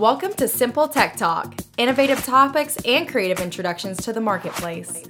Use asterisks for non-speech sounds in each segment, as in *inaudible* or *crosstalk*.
Welcome to Simple Tech Talk, innovative topics and creative introductions to the marketplace.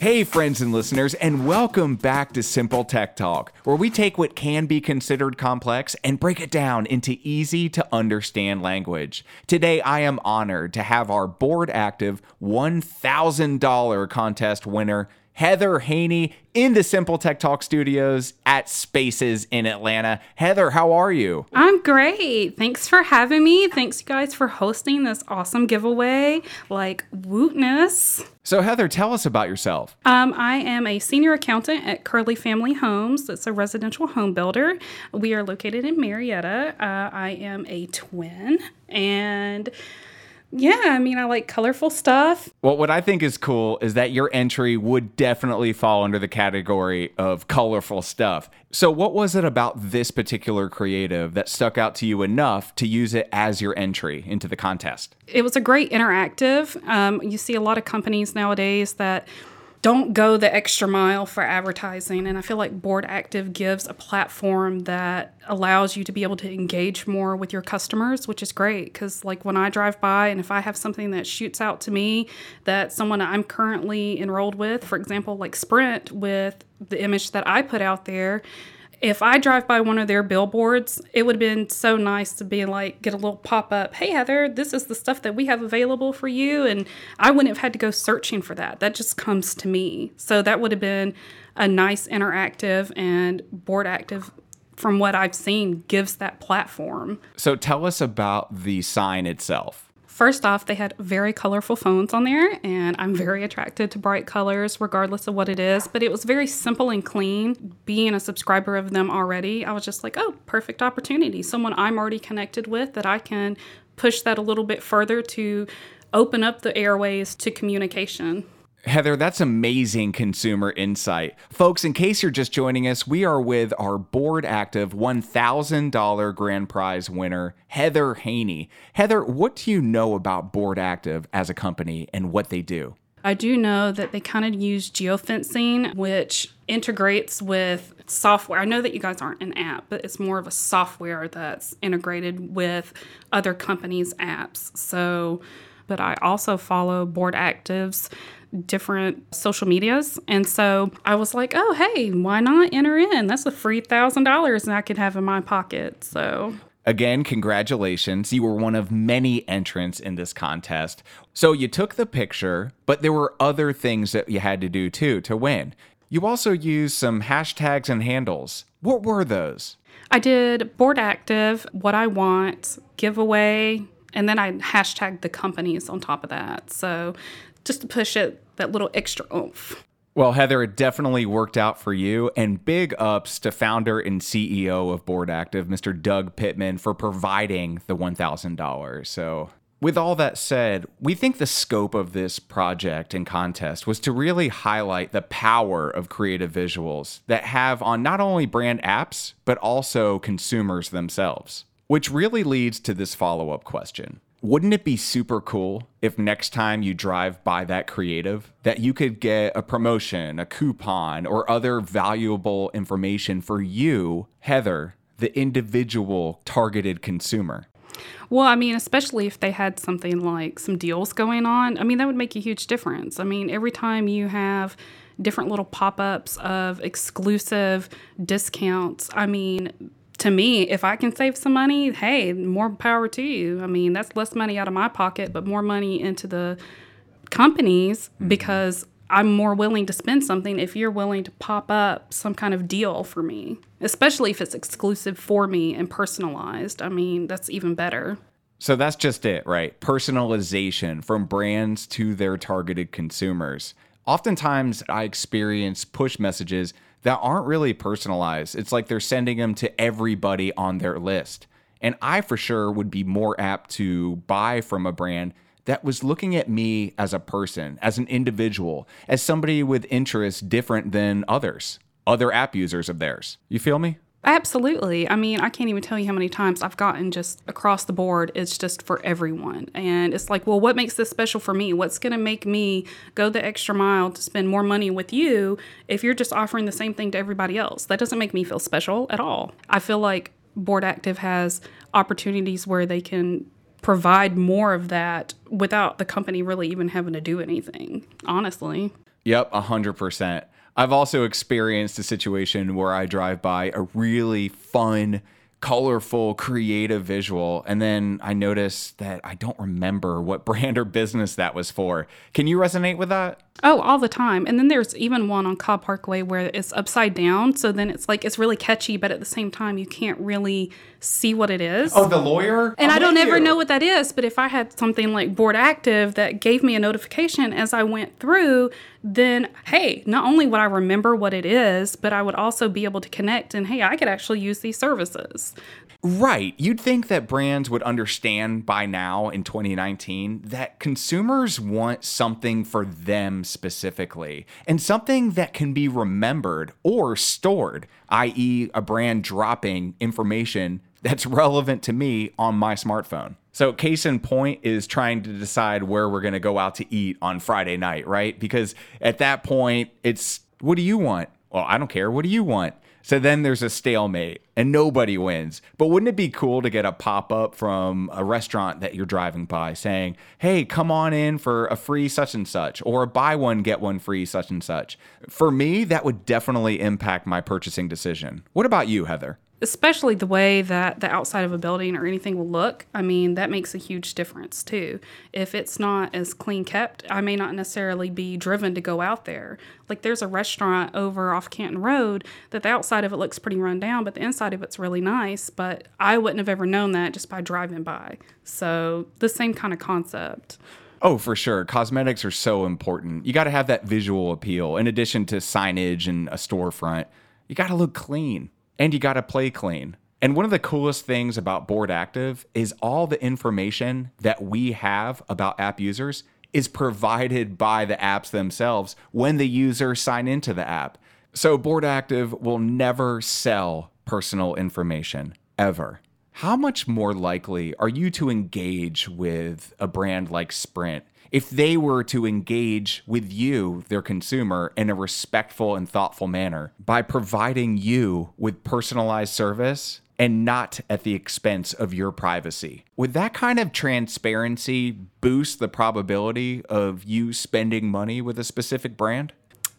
Hey, friends and listeners, and welcome back to Simple Tech Talk, where we take what can be considered complex and break it down into easy to understand language. Today, I am honored to have our board active $1,000 contest winner, Heather Haney in the Simple Tech Talk studios at Spaces in Atlanta. Heather, how are you? I'm great. Thanks for having me. Thanks, you guys, for hosting this awesome giveaway. Like, wootness. So, Heather, tell us about yourself. Um, I am a senior accountant at Kerley Family Homes. It's a residential home builder. We are located in Marietta. Uh, I am a twin and yeah, I mean, I like colorful stuff. Well, what I think is cool is that your entry would definitely fall under the category of colorful stuff. So, what was it about this particular creative that stuck out to you enough to use it as your entry into the contest? It was a great interactive. Um, you see a lot of companies nowadays that don't go the extra mile for advertising. And I feel like Board Active gives a platform that allows you to be able to engage more with your customers, which is great. Because, like, when I drive by and if I have something that shoots out to me that someone I'm currently enrolled with, for example, like Sprint with the image that I put out there, if I drive by one of their billboards, it would have been so nice to be like, get a little pop up, hey, Heather, this is the stuff that we have available for you. And I wouldn't have had to go searching for that. That just comes to me. So that would have been a nice interactive and board active from what I've seen gives that platform. So tell us about the sign itself. First off, they had very colorful phones on there, and I'm very attracted to bright colors, regardless of what it is. But it was very simple and clean. Being a subscriber of them already, I was just like, oh, perfect opportunity. Someone I'm already connected with that I can push that a little bit further to open up the airways to communication. Heather, that's amazing consumer insight. Folks, in case you're just joining us, we are with our board active $1,000 grand prize winner, Heather Haney. Heather, what do you know about Board Active as a company and what they do? I do know that they kind of use geofencing, which integrates with software. I know that you guys aren't an app, but it's more of a software that's integrated with other companies' apps. So, but I also follow Board Active's different social medias. And so I was like, oh, hey, why not enter in? That's a free $1,000 and I could have in my pocket. So. Again, congratulations. You were one of many entrants in this contest. So you took the picture, but there were other things that you had to do too to win. You also used some hashtags and handles. What were those? I did board active, what I want, giveaway, and then I hashtagged the companies on top of that. So just to push it that little extra oomph. Well, Heather, it definitely worked out for you. And big ups to founder and CEO of Board Active, Mr. Doug Pittman, for providing the $1,000. So, with all that said, we think the scope of this project and contest was to really highlight the power of creative visuals that have on not only brand apps, but also consumers themselves. Which really leads to this follow up question wouldn't it be super cool if next time you drive by that creative that you could get a promotion, a coupon, or other valuable information for you, Heather, the individual targeted consumer? Well, I mean, especially if they had something like some deals going on, I mean, that would make a huge difference. I mean, every time you have different little pop ups of exclusive discounts, I mean, to me, if I can save some money, hey, more power to you. I mean, that's less money out of my pocket, but more money into the companies mm-hmm. because I'm more willing to spend something if you're willing to pop up some kind of deal for me, especially if it's exclusive for me and personalized. I mean, that's even better. So that's just it, right? Personalization from brands to their targeted consumers. Oftentimes, I experience push messages that aren't really personalized. It's like they're sending them to everybody on their list. And I for sure would be more apt to buy from a brand that was looking at me as a person, as an individual, as somebody with interests different than others, other app users of theirs. You feel me? Absolutely. I mean, I can't even tell you how many times I've gotten just across the board. It's just for everyone. And it's like, well, what makes this special for me? What's going to make me go the extra mile to spend more money with you if you're just offering the same thing to everybody else? That doesn't make me feel special at all. I feel like Board Active has opportunities where they can provide more of that without the company really even having to do anything, honestly. Yep, 100%. I've also experienced a situation where I drive by a really fun, colorful, creative visual, and then I notice that I don't remember what *laughs* brand or business that was for. Can you resonate with that? Oh, all the time. And then there's even one on Cobb Parkway where it's upside down. So then it's like it's really catchy, but at the same time, you can't really see what it is. Oh, the lawyer? And I'm I don't ever you. know what that is, but if I had something like Board Active that gave me a notification as I went through, then hey, not only would I remember what it is, but I would also be able to connect and hey, I could actually use these services. Right. You'd think that brands would understand by now in 2019 that consumers want something for them specifically and something that can be remembered or stored, i.e., a brand dropping information that's *laughs* relevant to me on my smartphone. So, case in point is trying to decide where we're going to go out to eat on Friday night, right? Because at that point, it's what do you want? Well, I don't care. What do you want? So then there's a stalemate and nobody wins. But wouldn't it be cool to get a pop up from a restaurant that you're driving by saying, hey, come on in for a free such and such, or a buy one, get one free such and such? For me, that would definitely impact my purchasing decision. What about you, Heather? Especially the way that the outside of a building or anything will look, I mean, that makes a huge difference too. If it's not as clean kept, I may not necessarily be driven to go out there. Like there's a restaurant over off Canton Road that the outside of it looks pretty run down, but the inside of it's really nice. But I wouldn't have ever known that just by driving by. So the same kind of concept. Oh, for sure. Cosmetics are so important. You got to have that visual appeal in addition to signage and a storefront. You got to look clean and you got to play clean. And one of the coolest things about Board Active is all the information that we have about app users is provided by the apps themselves when the user sign into the app. So Board Active will never sell personal information ever. How much more likely are you to engage with a brand like Sprint if they were to engage with you, their consumer, in a respectful and thoughtful manner by providing you with personalized service and not at the expense of your privacy? Would that kind of transparency boost the probability of you spending money with a specific brand?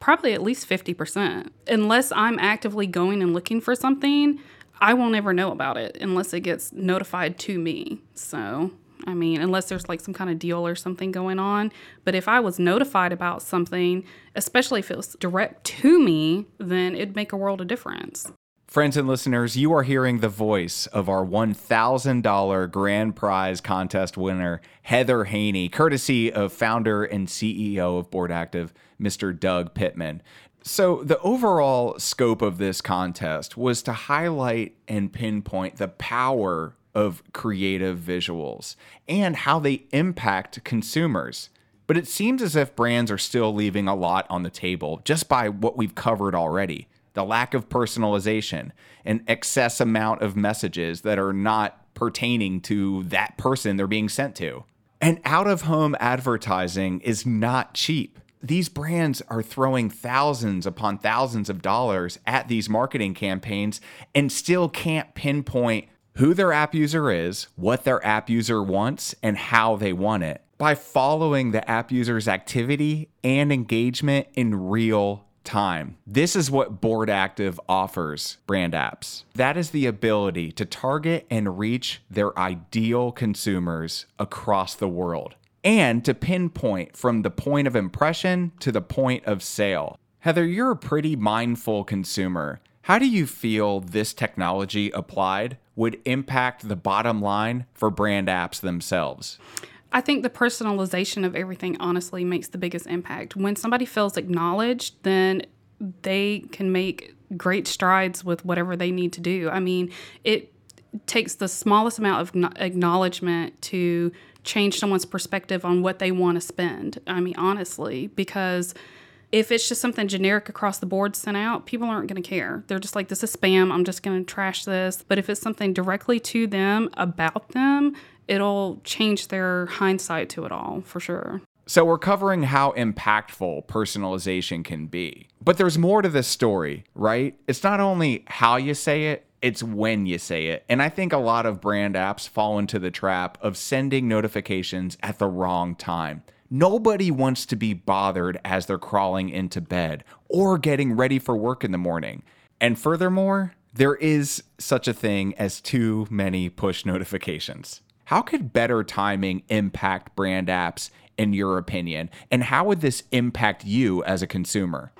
Probably at least 50%. Unless I'm actively going and looking for something, I won't ever know about it unless it gets notified to me. So, I mean, unless there's like some kind of deal or something going on. But if I was notified about something, especially if it was direct to me, then it'd make a world of difference. Friends and listeners, you are hearing the voice of our $1,000 grand prize contest winner, Heather Haney, courtesy of founder and CEO of Board Active, Mr. Doug Pittman. So, the overall scope of this contest was to highlight and pinpoint the power of creative visuals and how they impact consumers. But it seems as if brands are still leaving a lot on the table just by what we've covered already the lack of personalization, an excess amount of messages that are not pertaining to that person they're being sent to. And out of home advertising is not cheap. These brands are throwing thousands upon thousands of dollars at these marketing campaigns and still can't pinpoint who their app user is, what their app user wants, and how they want it by following the app user's activity and engagement in real time. This is what Board Active offers brand apps. That is the ability to target and reach their ideal consumers across the world and to pinpoint from the point of impression to the point of sale. Heather, you're a pretty mindful consumer. How do you feel this technology applied would impact the bottom line for brand apps themselves? I think the personalization of everything honestly makes the biggest impact. When somebody feels acknowledged, then they can make great strides with whatever they need to do. I mean, it takes the smallest amount of acknowledgement to change someone's perspective on what they want to spend. I mean, honestly, because if it's just something generic across the board sent out, people aren't going to care. They're just like, this is spam. I'm just going to trash this. But if it's something directly to them about them, it'll change their hindsight to it all for sure. So, we're covering how impactful personalization can be. But there's more to this story, right? It's not only how you say it, it's when you say it. And I think a lot of brand apps fall into the trap of sending notifications at the wrong time. Nobody wants to be bothered as they're crawling into bed or getting ready for work in the morning. And furthermore, there is such a thing as too many push notifications. How could better timing impact brand apps, in your opinion? And how would this impact you as a consumer?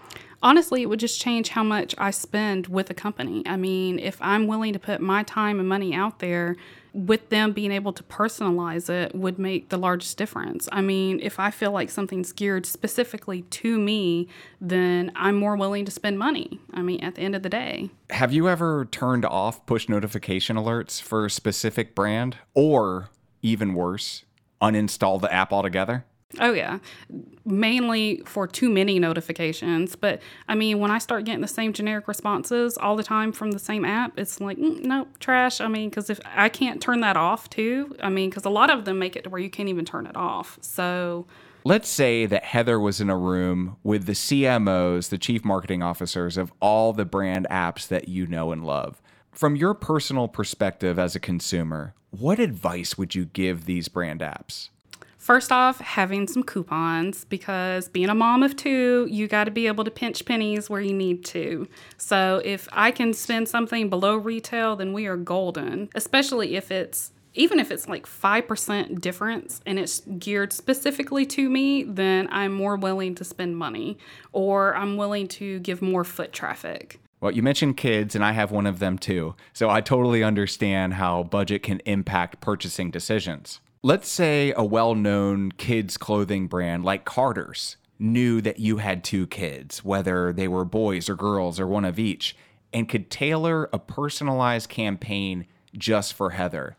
Honestly, it would just change how much I spend with a company. I mean, if I'm willing to put my time and money out there, with them being able to personalize it would make the largest difference. I mean, if I feel like something's geared specifically to me, then I'm more willing to spend money. I mean, at the end of the day. Have you ever turned off push notification alerts for a specific brand or even worse, uninstall the app altogether? Oh, yeah. Mainly for too many notifications. But I mean, when I start getting the same generic responses all the time from the same app, it's like, mm, nope, trash. I mean, because if I can't turn that off too, I mean, because a lot of them make it to where you can't even turn it off. So. Let's say that Heather was in a room with the CMOs, the chief marketing officers of all the brand apps that you know and love. From your personal perspective as a consumer, what advice would you give these brand apps? First off, having some coupons because being a mom of two, you got to be able to pinch pennies where you need to. So if I can spend something below retail, then we are golden, especially if it's even if it's like 5% difference and it's geared specifically to me, then I'm more willing to spend money or I'm willing to give more foot traffic. Well, you mentioned kids, and I have one of them too. So I totally understand how budget can impact purchasing decisions. Let's say a well known kids' clothing brand like Carter's knew that you had two kids, whether they were boys or girls or one of each, and could tailor a personalized campaign just for Heather.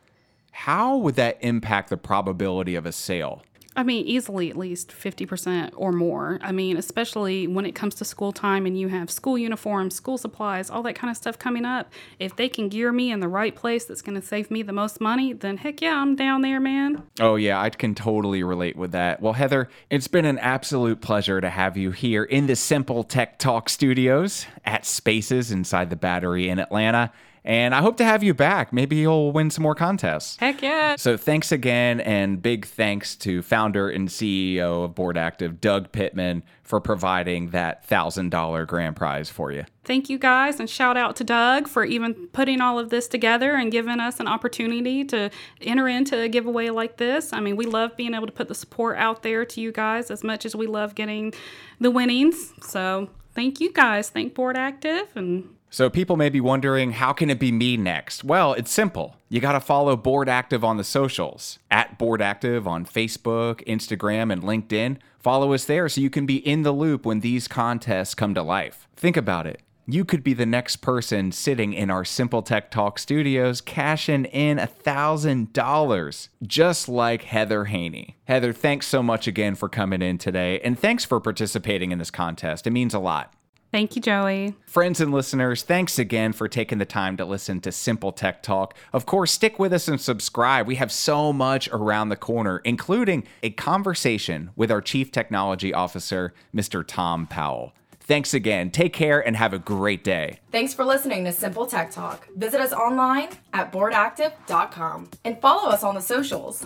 How would that impact the probability of a sale? I mean, easily at least 50% or more. I mean, especially when it comes to school time and you have school uniforms, school supplies, all that kind of stuff coming up. If they can gear me in the right place that's going to save me the most money, then heck yeah, I'm down there, man. Oh, yeah, I can totally relate with that. Well, Heather, it's been an absolute pleasure to have you here in the Simple Tech Talk studios at Spaces inside the Battery in Atlanta. And I hope to have you back. Maybe you'll win some more contests. Heck yeah. So thanks again, and big thanks to founder and CEO of Board Active, Doug Pittman, for providing that $1,000 grand prize for you. Thank you guys, and shout out to Doug for even putting all of this together and giving us an opportunity to enter into a giveaway like this. I mean, we love being able to put the support out there to you guys as much as we love getting the winnings. So thank you guys. Thank Board Active and so people may be wondering, how can it be me next? Well, it's simple. You got to follow Board Active on the socials, at Board Active on Facebook, Instagram, and LinkedIn. Follow us there so you can be in the loop when these contests come to life. Think about it. You could be the next person sitting in our Simple Tech Talk studios cashing in $1,000, just like Heather Haney. Heather, thanks so much again for coming in today, and thanks for participating in this contest. It means a lot. Thank you, Joey. Friends and listeners, thanks again for taking the time to listen to Simple Tech Talk. Of course, stick with us and subscribe. We have so much around the corner, including a conversation with our Chief Technology Officer, Mr. Tom Powell. Thanks again. Take care and have a great day. Thanks for listening to Simple Tech Talk. Visit us online at boardactive.com and follow us on the socials.